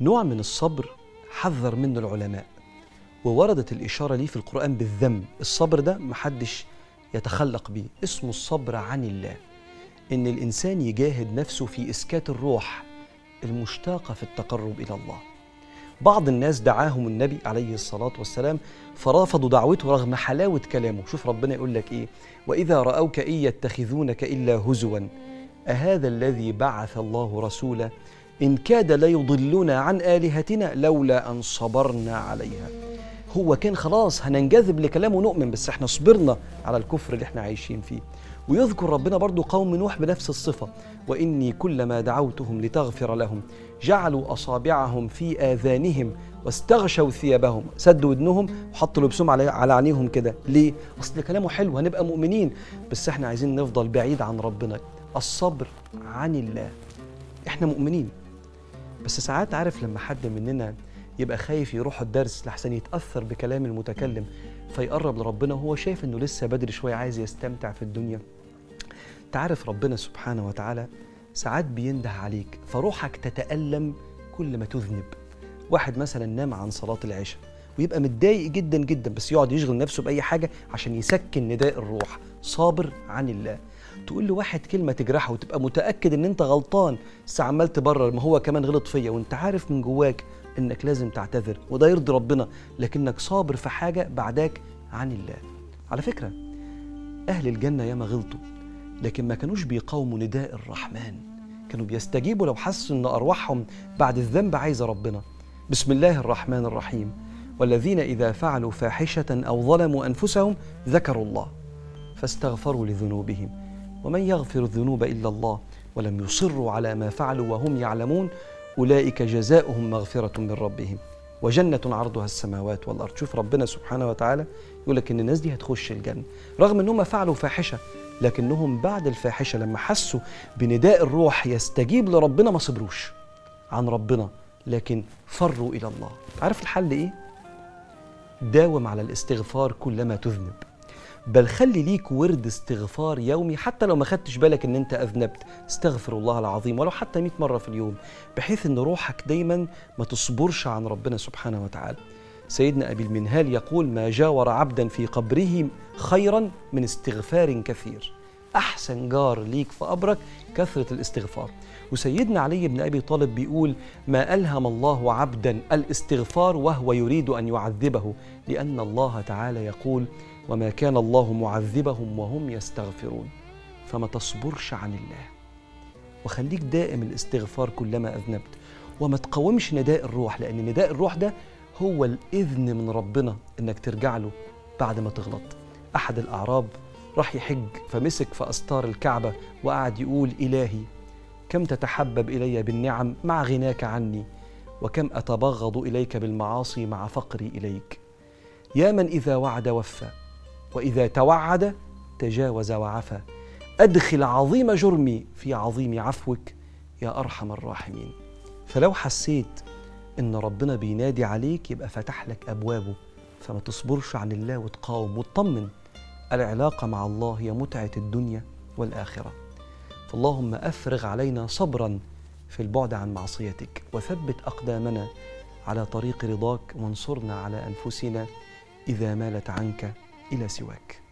نوع من الصبر حذر منه العلماء ووردت الإشارة ليه في القرآن بالذم. الصبر ده محدش يتخلق بيه اسمه الصبر عن الله. إن الإنسان يجاهد نفسه في إسكات الروح المشتاقة في التقرب إلى الله. بعض الناس دعاهم النبي عليه الصلاة والسلام فرافضوا دعوته رغم حلاوة كلامه. شوف ربنا يقول لك إيه؟ وإذا رأوك إن يتخذونك إلا هزوا أهذا الذي بعث الله رسولا إن كاد ليضلنا عن آلهتنا لولا أن صبرنا عليها. هو كان خلاص هننجذب لكلامه نؤمن بس إحنا صبرنا على الكفر اللي إحنا عايشين فيه. ويذكر ربنا برضو قوم نوح بنفس الصفة وإني كلما دعوتهم لتغفر لهم جعلوا أصابعهم في آذانهم واستغشوا ثيابهم. سدوا ودنهم وحطوا لبسهم على على عينيهم كده. ليه؟ أصل كلامه حلو هنبقى مؤمنين. بس إحنا عايزين نفضل بعيد عن ربنا. الصبر عن الله. إحنا مؤمنين. بس ساعات عارف لما حد مننا يبقى خايف يروح الدرس لحسن يتأثر بكلام المتكلم فيقرب لربنا وهو شايف إنه لسه بدري شوية عايز يستمتع في الدنيا. تعرف ربنا سبحانه وتعالى ساعات بينده عليك فروحك تتألم كل ما تذنب. واحد مثلا نام عن صلاة العشاء ويبقى متضايق جدا جدا بس يقعد يشغل نفسه بأي حاجة عشان يسكن نداء الروح. صابر عن الله. تقول لواحد كلمة تجرحه وتبقى متأكد إن أنت غلطان. بس عمال تبرر ما هو كمان غلط فيا وأنت عارف من جواك إنك لازم تعتذر وده يرضي ربنا لكنك صابر في حاجة بعداك عن الله. على فكرة أهل الجنة ياما غلطوا لكن ما كانوش بيقاوموا نداء الرحمن. كانوا بيستجيبوا لو حسوا إن أرواحهم بعد الذنب عايزة ربنا. بسم الله الرحمن الرحيم. والذين إذا فعلوا فاحشة أو ظلموا أنفسهم ذكروا الله فاستغفروا لذنوبهم. ومن يغفر الذنوب إلا الله ولم يصروا على ما فعلوا وهم يعلمون أولئك جزاؤهم مغفرة من ربهم. وجنة عرضها السماوات والأرض. شوف ربنا سبحانه وتعالى يقول لك إن الناس دي هتخش الجنة. رغم إنهم فعلوا فاحشة لكنهم بعد الفاحشة لما حسوا بنداء الروح يستجيب لربنا ما صبروش. عن ربنا لكن فروا إلى الله. عارف الحل إيه؟ داوم على الاستغفار كلما تذنب. بل خلي ليك ورد استغفار يومي حتى لو ما خدتش بالك إن أنت أذنبت. استغفر الله العظيم ولو حتى 100 مرة في اليوم بحيث إن روحك دايما ما تصبرش عن ربنا سبحانه وتعالى. سيدنا أبي المنهال يقول ما جاور عبدا في قبره خيرا من استغفار كثير. أحسن جار ليك في قبرك كثرة الاستغفار. وسيدنا علي بن أبي طالب بيقول ما ألهم الله عبدا الاستغفار وهو يريد أن يعذبه لأن الله تعالى يقول وما كان الله معذبهم وهم يستغفرون. فما تصبرش عن الله. وخليك دائم الاستغفار كلما أذنبت. وما تقاومش نداء الروح لأن نداء الروح ده هو الإذن من ربنا إنك ترجع له بعد ما تغلط. أحد الأعراب راح يحج فمسك في استار الكعبة وقعد يقول إلهي كم تتحبب إلي بالنعم مع غناك عني؟ وكم أتبغض إليك بالمعاصي مع فقري إليك؟ يا من إذا وعد وفى وإذا توعد تجاوز وعفى. أدخل عظيم جرمي في عظيم عفوك يا أرحم الراحمين. فلو حسيت إن ربنا بينادي عليك يبقى فتح لك أبوابه. فما تصبرش عن الله وتقاوم. وتطمن العلاقة مع الله هي متعة الدنيا والآخرة. فاللهم أفرغ علينا صبرا في البعد عن معصيتك. وثبت أقدامنا على طريق رضاك وانصرنا على أنفسنا إذا مالت عنك. إلى سواك.